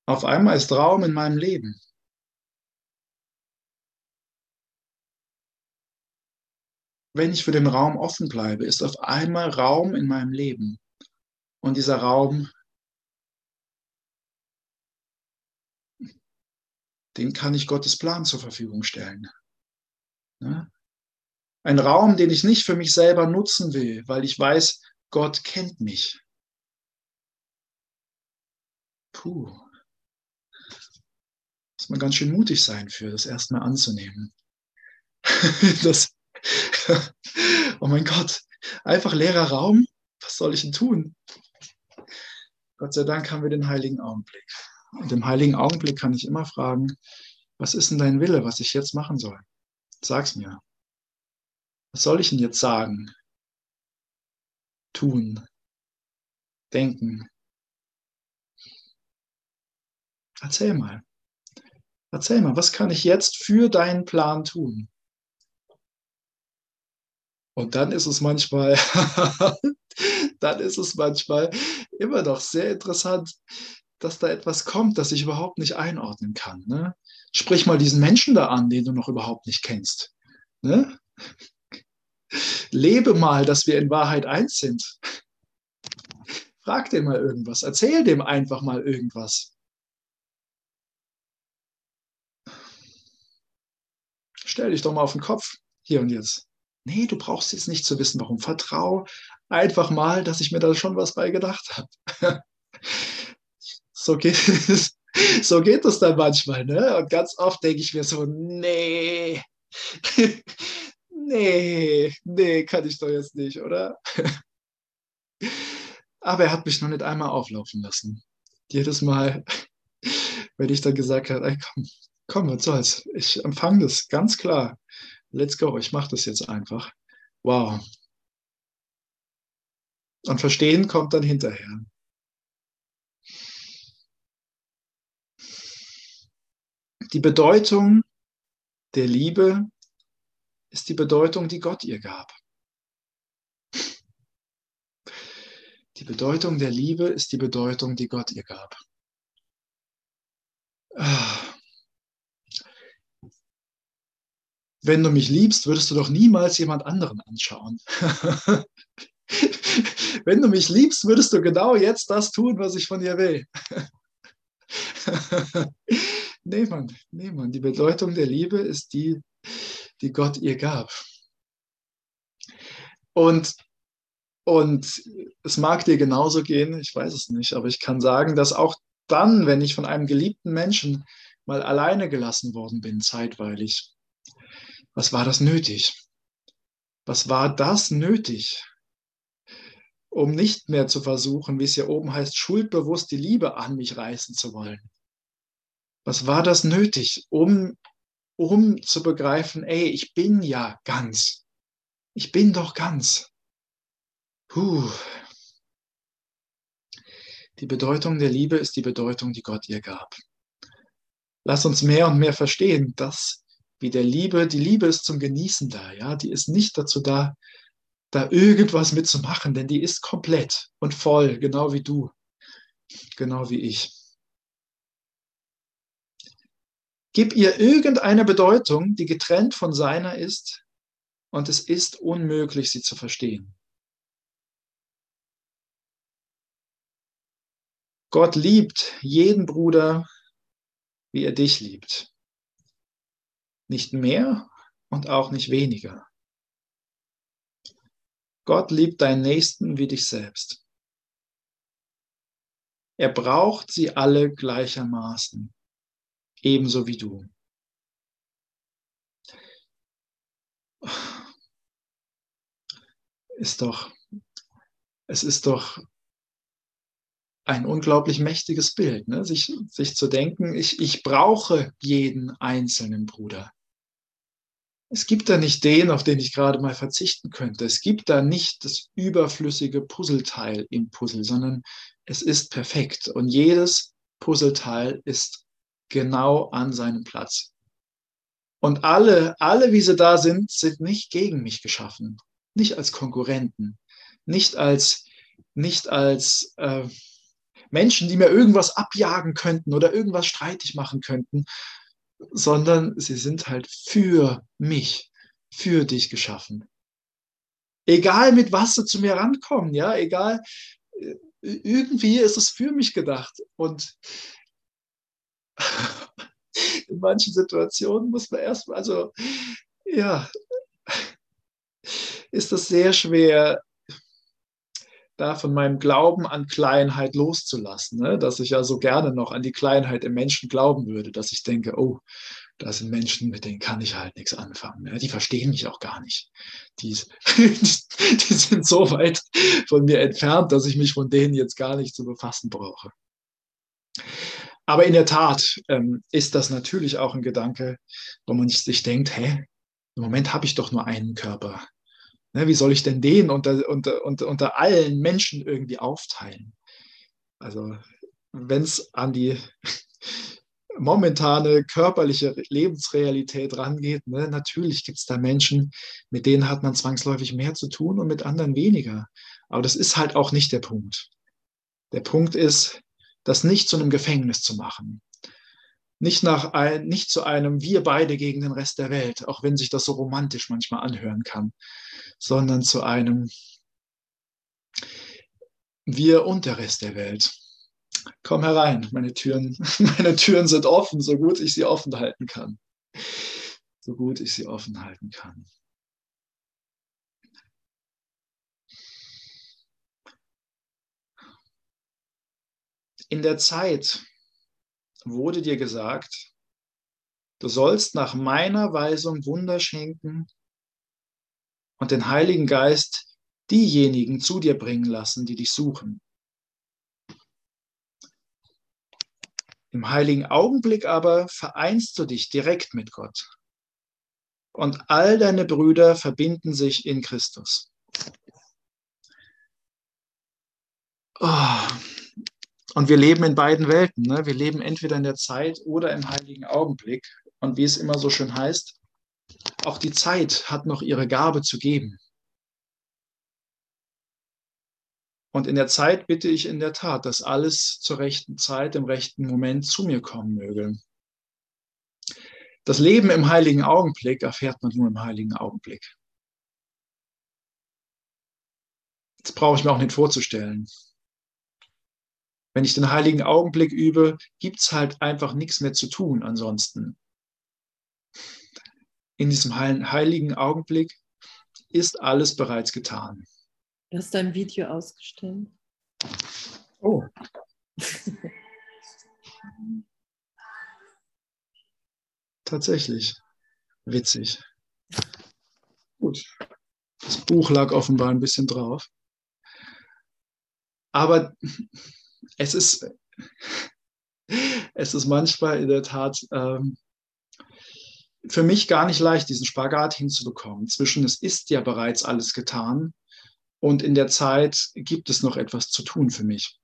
Auf einmal ist Raum in meinem Leben. Wenn ich für den Raum offen bleibe, ist auf einmal Raum in meinem Leben. Und dieser Raum, den kann ich Gottes Plan zur Verfügung stellen. Ein Raum, den ich nicht für mich selber nutzen will, weil ich weiß, Gott kennt mich. Puh. Muss man ganz schön mutig sein für, das erstmal anzunehmen. *laughs* das, *laughs* oh mein Gott, einfach leerer Raum. Was soll ich denn tun? Gott sei Dank haben wir den heiligen Augenblick. Und im heiligen Augenblick kann ich immer fragen, was ist denn dein Wille, was ich jetzt machen soll? Sag's mir. Was soll ich denn jetzt sagen? Tun? Denken? Erzähl mal. Erzähl mal, was kann ich jetzt für deinen Plan tun? Und dann ist es manchmal, *laughs* dann ist es manchmal immer noch sehr interessant, dass da etwas kommt, das ich überhaupt nicht einordnen kann. Ne? Sprich mal diesen Menschen da an, den du noch überhaupt nicht kennst. Ne? Lebe mal, dass wir in Wahrheit eins sind. Frag den mal irgendwas, erzähl dem einfach mal irgendwas. Stell dich doch mal auf den Kopf, hier und jetzt. Nee, du brauchst jetzt nicht zu wissen, warum. Vertrau einfach mal, dass ich mir da schon was bei gedacht habe. *laughs* so geht es. So geht es dann manchmal, ne? Und ganz oft denke ich mir so, nee, *laughs* nee, nee, kann ich doch jetzt nicht, oder? *laughs* Aber er hat mich noch nicht einmal auflaufen lassen. Jedes Mal, wenn ich dann gesagt habe, komm, komm, was soll's, ich empfange das ganz klar let's go, ich mache das jetzt einfach. Wow. Und Verstehen kommt dann hinterher. Die Bedeutung der Liebe ist die Bedeutung, die Gott ihr gab. Die Bedeutung der Liebe ist die Bedeutung, die Gott ihr gab. Ah. Wenn du mich liebst, würdest du doch niemals jemand anderen anschauen. *laughs* wenn du mich liebst, würdest du genau jetzt das tun, was ich von dir will. *laughs* nee, Mann, nee, Mann. Die Bedeutung der Liebe ist die, die Gott ihr gab. Und, und es mag dir genauso gehen, ich weiß es nicht, aber ich kann sagen, dass auch dann, wenn ich von einem geliebten Menschen mal alleine gelassen worden bin, zeitweilig, was war das nötig? Was war das nötig, um nicht mehr zu versuchen, wie es hier oben heißt, schuldbewusst die Liebe an mich reißen zu wollen? Was war das nötig, um, um zu begreifen, ey, ich bin ja ganz. Ich bin doch ganz. Puh. Die Bedeutung der Liebe ist die Bedeutung, die Gott ihr gab. Lass uns mehr und mehr verstehen, dass wie der Liebe. Die Liebe ist zum Genießen da, ja. Die ist nicht dazu da, da irgendwas mitzumachen, denn die ist komplett und voll, genau wie du, genau wie ich. Gib ihr irgendeine Bedeutung, die getrennt von seiner ist, und es ist unmöglich, sie zu verstehen. Gott liebt jeden Bruder, wie er dich liebt. Nicht mehr und auch nicht weniger. Gott liebt deinen Nächsten wie dich selbst. Er braucht sie alle gleichermaßen, ebenso wie du. Ist doch, es ist doch ein unglaublich mächtiges Bild, ne? sich, sich zu denken, ich, ich brauche jeden einzelnen Bruder. Es gibt da nicht den, auf den ich gerade mal verzichten könnte. Es gibt da nicht das überflüssige Puzzleteil im Puzzle, sondern es ist perfekt. Und jedes Puzzleteil ist genau an seinem Platz. Und alle, alle, wie sie da sind, sind nicht gegen mich geschaffen, nicht als Konkurrenten, nicht als, nicht als äh, Menschen, die mir irgendwas abjagen könnten oder irgendwas streitig machen könnten, sondern sie sind halt für mich, für dich geschaffen. Egal mit was sie zu mir rankommen, ja, egal, äh, irgendwie ist es für mich gedacht. Und *laughs* in manchen Situationen muss man erstmal, also ja, ist das sehr schwer, da von meinem Glauben an Kleinheit loszulassen, ne? dass ich ja so gerne noch an die Kleinheit im Menschen glauben würde, dass ich denke, oh, da sind Menschen, mit denen kann ich halt nichts anfangen. Ne? Die verstehen mich auch gar nicht. Die, *laughs* die sind so weit von mir entfernt, dass ich mich von denen jetzt gar nicht zu befassen brauche. Aber in der Tat ähm, ist das natürlich auch ein Gedanke, wo man sich denkt, hä, im Moment habe ich doch nur einen Körper. Ne, wie soll ich denn den unter, unter, unter, unter allen Menschen irgendwie aufteilen? Also wenn es an die *laughs* momentane körperliche Lebensrealität rangeht, ne, natürlich gibt es da Menschen, mit denen hat man zwangsläufig mehr zu tun und mit anderen weniger. Aber das ist halt auch nicht der Punkt. Der Punkt ist, das nicht zu einem Gefängnis zu machen. Nicht, nach ein, nicht zu einem Wir beide gegen den Rest der Welt, auch wenn sich das so romantisch manchmal anhören kann, sondern zu einem Wir und der Rest der Welt. Komm herein, meine Türen, *laughs* meine Türen sind offen, so gut ich sie offen halten kann. So gut ich sie offen halten kann. In der Zeit wurde dir gesagt, du sollst nach meiner Weisung Wunder schenken und den Heiligen Geist diejenigen zu dir bringen lassen, die dich suchen. Im heiligen Augenblick aber vereinst du dich direkt mit Gott. Und all deine Brüder verbinden sich in Christus. Oh. Und wir leben in beiden Welten. Ne? Wir leben entweder in der Zeit oder im heiligen Augenblick. Und wie es immer so schön heißt, auch die Zeit hat noch ihre Gabe zu geben. Und in der Zeit bitte ich in der Tat, dass alles zur rechten Zeit, im rechten Moment zu mir kommen möge. Das Leben im heiligen Augenblick erfährt man nur im heiligen Augenblick. Das brauche ich mir auch nicht vorzustellen. Wenn ich den heiligen Augenblick übe, gibt es halt einfach nichts mehr zu tun ansonsten in diesem heiligen Augenblick ist alles bereits getan. Du hast dein Video ausgestellt. Oh. *laughs* Tatsächlich. Witzig. Gut. Das Buch lag offenbar ein bisschen drauf. Aber *laughs* es ist, *laughs* es ist manchmal in der Tat ähm, für mich gar nicht leicht, diesen Spagat hinzubekommen. Zwischen es ist ja bereits alles getan und in der Zeit gibt es noch etwas zu tun für mich.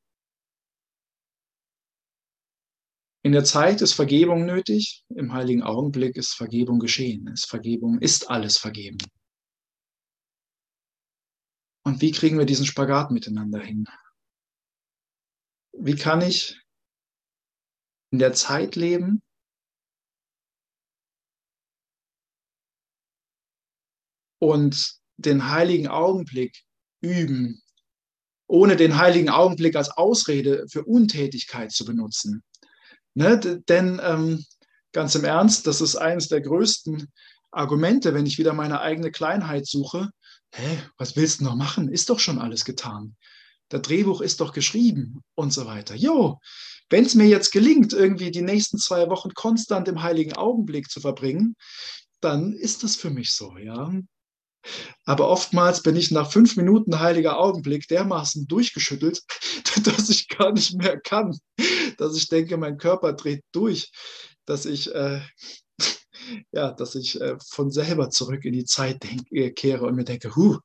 In der Zeit ist Vergebung nötig, im heiligen Augenblick ist Vergebung geschehen. Ist Vergebung ist alles vergeben. Und wie kriegen wir diesen Spagat miteinander hin? Wie kann ich in der Zeit leben und den heiligen Augenblick üben, ohne den heiligen Augenblick als Ausrede für Untätigkeit zu benutzen. Ne? Denn ähm, ganz im Ernst, das ist eines der größten Argumente, wenn ich wieder meine eigene Kleinheit suche, hä, was willst du noch machen? Ist doch schon alles getan. Das Drehbuch ist doch geschrieben und so weiter. Jo, wenn es mir jetzt gelingt, irgendwie die nächsten zwei Wochen konstant im heiligen Augenblick zu verbringen, dann ist das für mich so, ja. Aber oftmals bin ich nach fünf Minuten heiliger Augenblick dermaßen durchgeschüttelt, *laughs* dass ich gar nicht mehr kann, dass ich denke, mein Körper dreht durch, dass ich, äh, *laughs* ja, dass ich äh, von selber zurück in die Zeit denk, äh, kehre und mir denke, huh,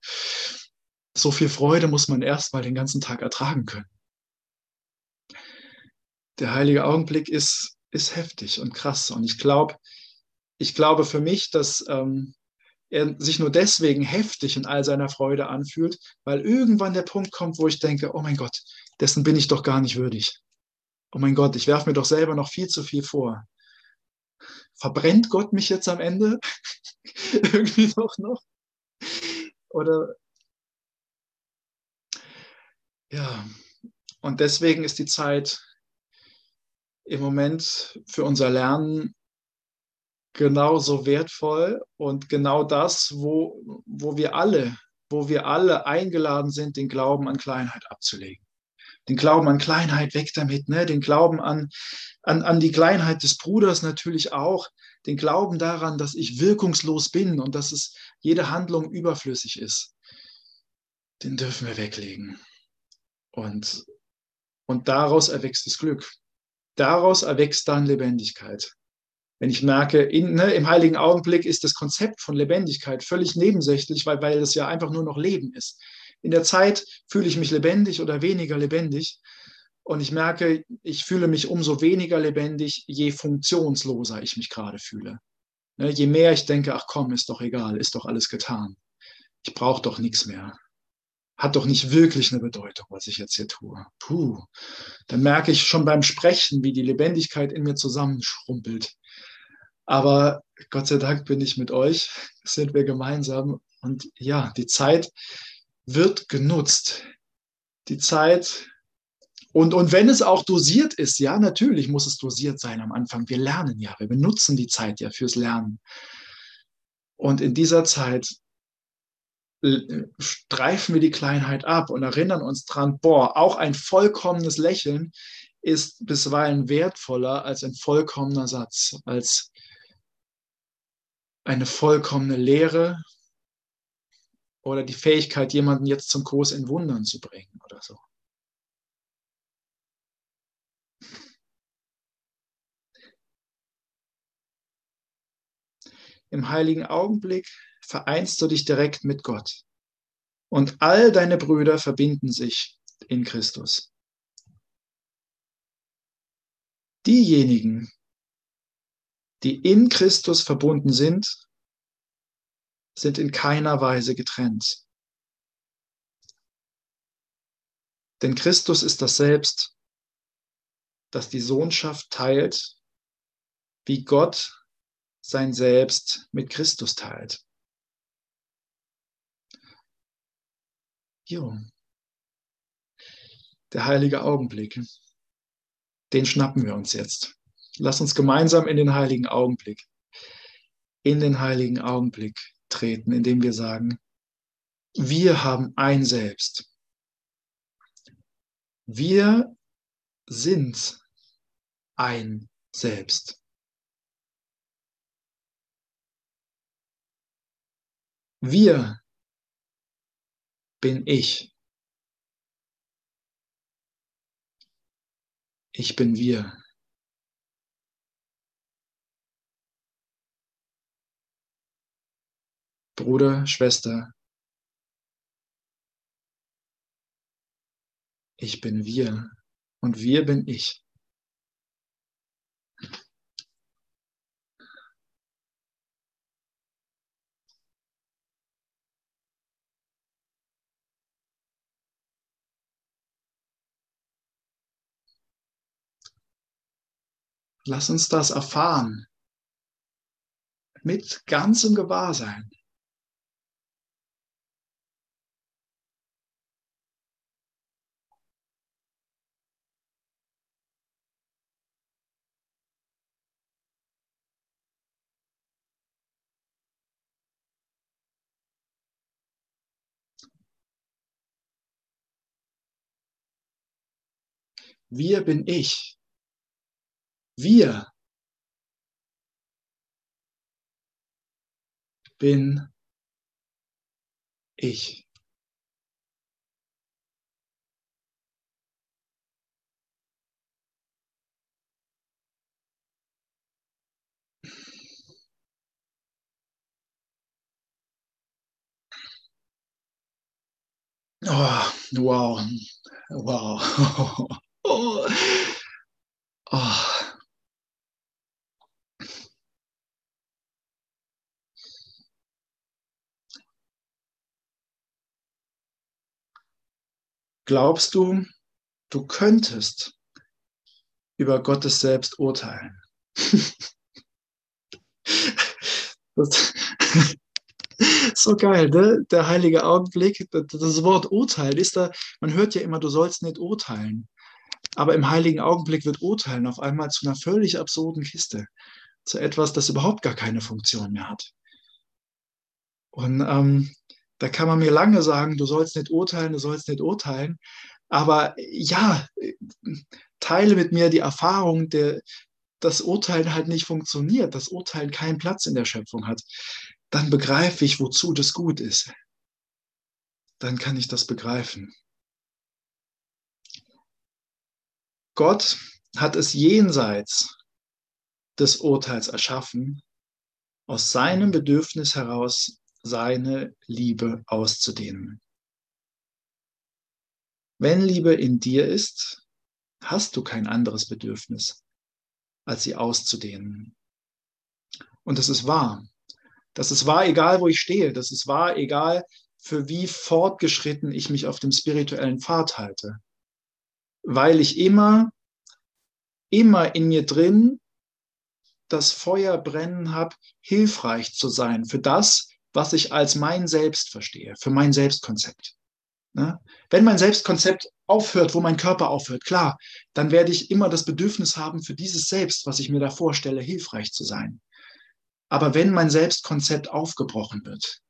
so viel Freude muss man erst mal den ganzen Tag ertragen können. Der heilige Augenblick ist, ist heftig und krass. Und ich glaube, ich glaube für mich, dass ähm, er sich nur deswegen heftig in all seiner Freude anfühlt, weil irgendwann der Punkt kommt, wo ich denke, oh mein Gott, dessen bin ich doch gar nicht würdig. Oh mein Gott, ich werfe mir doch selber noch viel zu viel vor. Verbrennt Gott mich jetzt am Ende? *laughs* Irgendwie doch noch? Oder ja, und deswegen ist die Zeit im Moment für unser Lernen genauso wertvoll und genau das, wo, wo wir alle, wo wir alle eingeladen sind, den Glauben an Kleinheit abzulegen. Den Glauben an Kleinheit weg damit, ne? den Glauben an, an, an die Kleinheit des Bruders natürlich auch, den Glauben daran, dass ich wirkungslos bin und dass es jede Handlung überflüssig ist. Den dürfen wir weglegen. Und, und daraus erwächst das Glück. Daraus erwächst dann Lebendigkeit. Wenn ich merke, in, ne, im heiligen Augenblick ist das Konzept von Lebendigkeit völlig nebensächlich, weil, weil es ja einfach nur noch Leben ist. In der Zeit fühle ich mich lebendig oder weniger lebendig. Und ich merke, ich fühle mich umso weniger lebendig, je funktionsloser ich mich gerade fühle. Ne, je mehr ich denke, ach komm, ist doch egal, ist doch alles getan. Ich brauche doch nichts mehr hat doch nicht wirklich eine Bedeutung, was ich jetzt hier tue. Puh, dann merke ich schon beim Sprechen, wie die Lebendigkeit in mir zusammenschrumpelt. Aber Gott sei Dank bin ich mit euch, sind wir gemeinsam. Und ja, die Zeit wird genutzt. Die Zeit, und, und wenn es auch dosiert ist, ja, natürlich muss es dosiert sein am Anfang. Wir lernen ja, wir benutzen die Zeit ja fürs Lernen. Und in dieser Zeit streifen wir die Kleinheit ab und erinnern uns dran, boah, auch ein vollkommenes Lächeln ist bisweilen wertvoller als ein vollkommener Satz, als eine vollkommene Lehre oder die Fähigkeit, jemanden jetzt zum Kurs in Wundern zu bringen oder so. Im heiligen Augenblick vereinst du dich direkt mit Gott. Und all deine Brüder verbinden sich in Christus. Diejenigen, die in Christus verbunden sind, sind in keiner Weise getrennt. Denn Christus ist das Selbst, das die Sohnschaft teilt, wie Gott sein Selbst mit Christus teilt. Jo. Der heilige Augenblick, den schnappen wir uns jetzt. Lass uns gemeinsam in den heiligen Augenblick, in den heiligen Augenblick treten, indem wir sagen, wir haben ein Selbst. Wir sind ein Selbst. Wir bin ich. Ich bin wir. Bruder, Schwester, ich bin wir und wir bin ich. Lass uns das erfahren mit ganzem Gewahrsein. Wir bin ich. Wir bin ich. Oh, wow. Wow. *laughs* Oh. Oh. Glaubst du, du könntest über Gottes Selbst urteilen? *laughs* das, so geil, ne? Der heilige Augenblick, das Wort urteilen ist da, man hört ja immer, du sollst nicht urteilen. Aber im heiligen Augenblick wird urteilen auf einmal zu einer völlig absurden Kiste, zu etwas, das überhaupt gar keine Funktion mehr hat. Und ähm, da kann man mir lange sagen, du sollst nicht urteilen, du sollst nicht urteilen. Aber ja, teile mit mir die Erfahrung, der, das Urteilen halt nicht funktioniert, das Urteilen keinen Platz in der Schöpfung hat dann begreife ich, wozu das gut ist. Dann kann ich das begreifen. Gott hat es jenseits des Urteils erschaffen, aus seinem Bedürfnis heraus seine Liebe auszudehnen. Wenn Liebe in dir ist, hast du kein anderes Bedürfnis, als sie auszudehnen. Und das ist wahr. Das ist wahr, egal wo ich stehe. Das ist wahr, egal für wie fortgeschritten ich mich auf dem spirituellen Pfad halte. Weil ich immer, immer in mir drin das Feuer brennen habe, hilfreich zu sein für das, was ich als mein Selbst verstehe, für mein Selbstkonzept. Ne? Wenn mein Selbstkonzept aufhört, wo mein Körper aufhört, klar, dann werde ich immer das Bedürfnis haben, für dieses Selbst, was ich mir da vorstelle, hilfreich zu sein. Aber wenn mein Selbstkonzept aufgebrochen wird,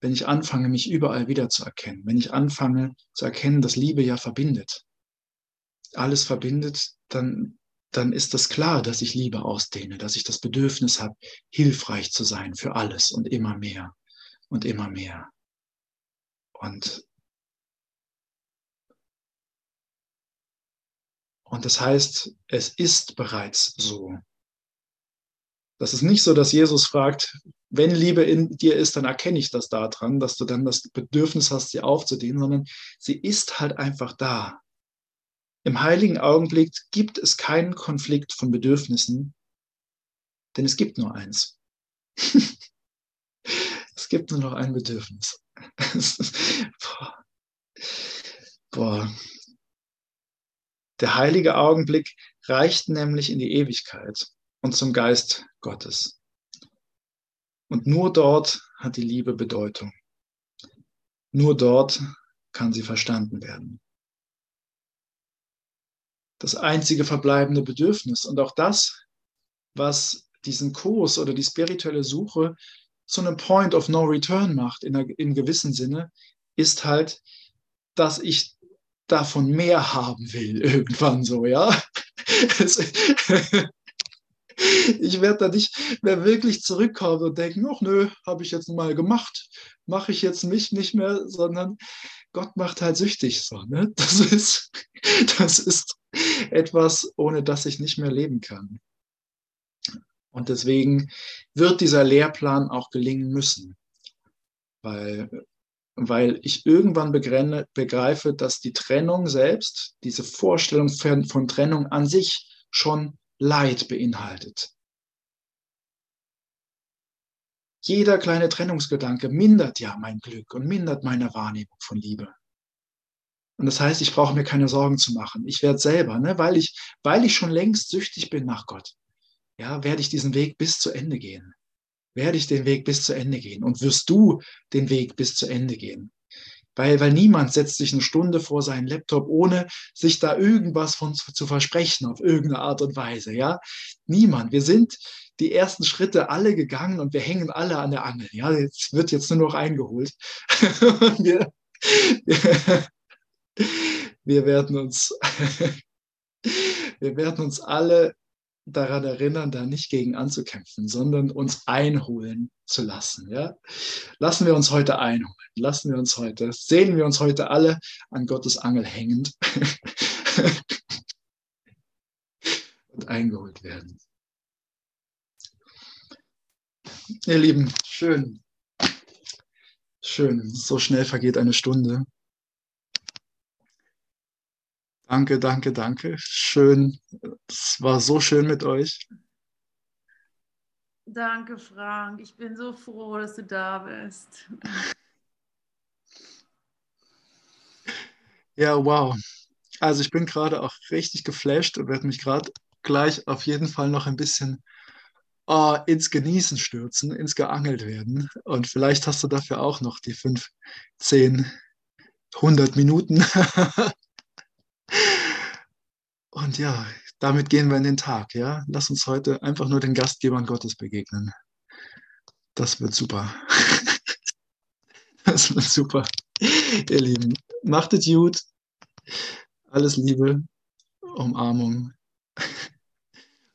wenn ich anfange, mich überall wieder zu erkennen, wenn ich anfange zu erkennen, dass Liebe ja verbindet, alles verbindet, dann, dann ist das klar, dass ich Liebe ausdehne, dass ich das Bedürfnis habe, hilfreich zu sein für alles und immer mehr und immer mehr. Und, und das heißt, es ist bereits so. Das ist nicht so, dass Jesus fragt, wenn Liebe in dir ist, dann erkenne ich das daran, dass du dann das Bedürfnis hast, sie aufzudienen, sondern sie ist halt einfach da. Im heiligen Augenblick gibt es keinen Konflikt von Bedürfnissen, denn es gibt nur eins. *laughs* es gibt nur noch ein Bedürfnis. *laughs* Boah. Boah. Der heilige Augenblick reicht nämlich in die Ewigkeit und zum Geist Gottes. Und nur dort hat die Liebe Bedeutung. Nur dort kann sie verstanden werden. Das einzige verbleibende Bedürfnis und auch das, was diesen Kurs oder die spirituelle Suche zu einem Point of No Return macht, in, einer, in gewissem Sinne, ist halt, dass ich davon mehr haben will, *laughs* irgendwann so, ja. *laughs* *laughs* ich werde da nicht mehr wirklich zurückkommen und denken, ach nö, habe ich jetzt mal gemacht, mache ich jetzt mich nicht mehr, sondern Gott macht halt süchtig so. Ne? Das, ist, das ist *laughs* etwas, ohne das ich nicht mehr leben kann. Und deswegen wird dieser Lehrplan auch gelingen müssen, weil, weil ich irgendwann begrenne, begreife, dass die Trennung selbst, diese Vorstellung von, von Trennung an sich schon Leid beinhaltet. Jeder kleine Trennungsgedanke mindert ja mein Glück und mindert meine Wahrnehmung von Liebe. Und das heißt, ich brauche mir keine Sorgen zu machen. Ich werde selber, ne, weil, ich, weil ich schon längst süchtig bin nach Gott, ja, werde ich diesen Weg bis zu Ende gehen. Werde ich den Weg bis zu Ende gehen. Und wirst du den Weg bis zu Ende gehen. Weil, weil niemand setzt sich eine Stunde vor seinen Laptop, ohne sich da irgendwas von zu, versprechen, auf irgendeine Art und Weise. Ja, niemand. Wir sind die ersten Schritte alle gegangen und wir hängen alle an der Angel. Ja, jetzt wird jetzt nur noch eingeholt. *laughs* wir, wir werden uns *laughs* wir werden uns alle daran erinnern, da nicht gegen anzukämpfen, sondern uns einholen zu lassen. Ja? Lassen wir uns heute einholen. Lassen wir uns heute, sehen wir uns heute alle an Gottes Angel hängend *laughs* und eingeholt werden. Ihr Lieben, schön. Schön. So schnell vergeht eine Stunde. Danke, danke, danke. Schön. Es war so schön mit euch. Danke, Frank. Ich bin so froh, dass du da bist. Ja, wow. Also ich bin gerade auch richtig geflasht und werde mich gerade gleich auf jeden Fall noch ein bisschen oh, ins Genießen stürzen, ins Geangelt werden. Und vielleicht hast du dafür auch noch die fünf, zehn, hundert Minuten. *laughs* Und ja, damit gehen wir in den Tag. Ja, lass uns heute einfach nur den Gastgebern Gottes begegnen. Das wird super. *laughs* Das wird super. Ihr Lieben, macht es gut. Alles Liebe, Umarmung.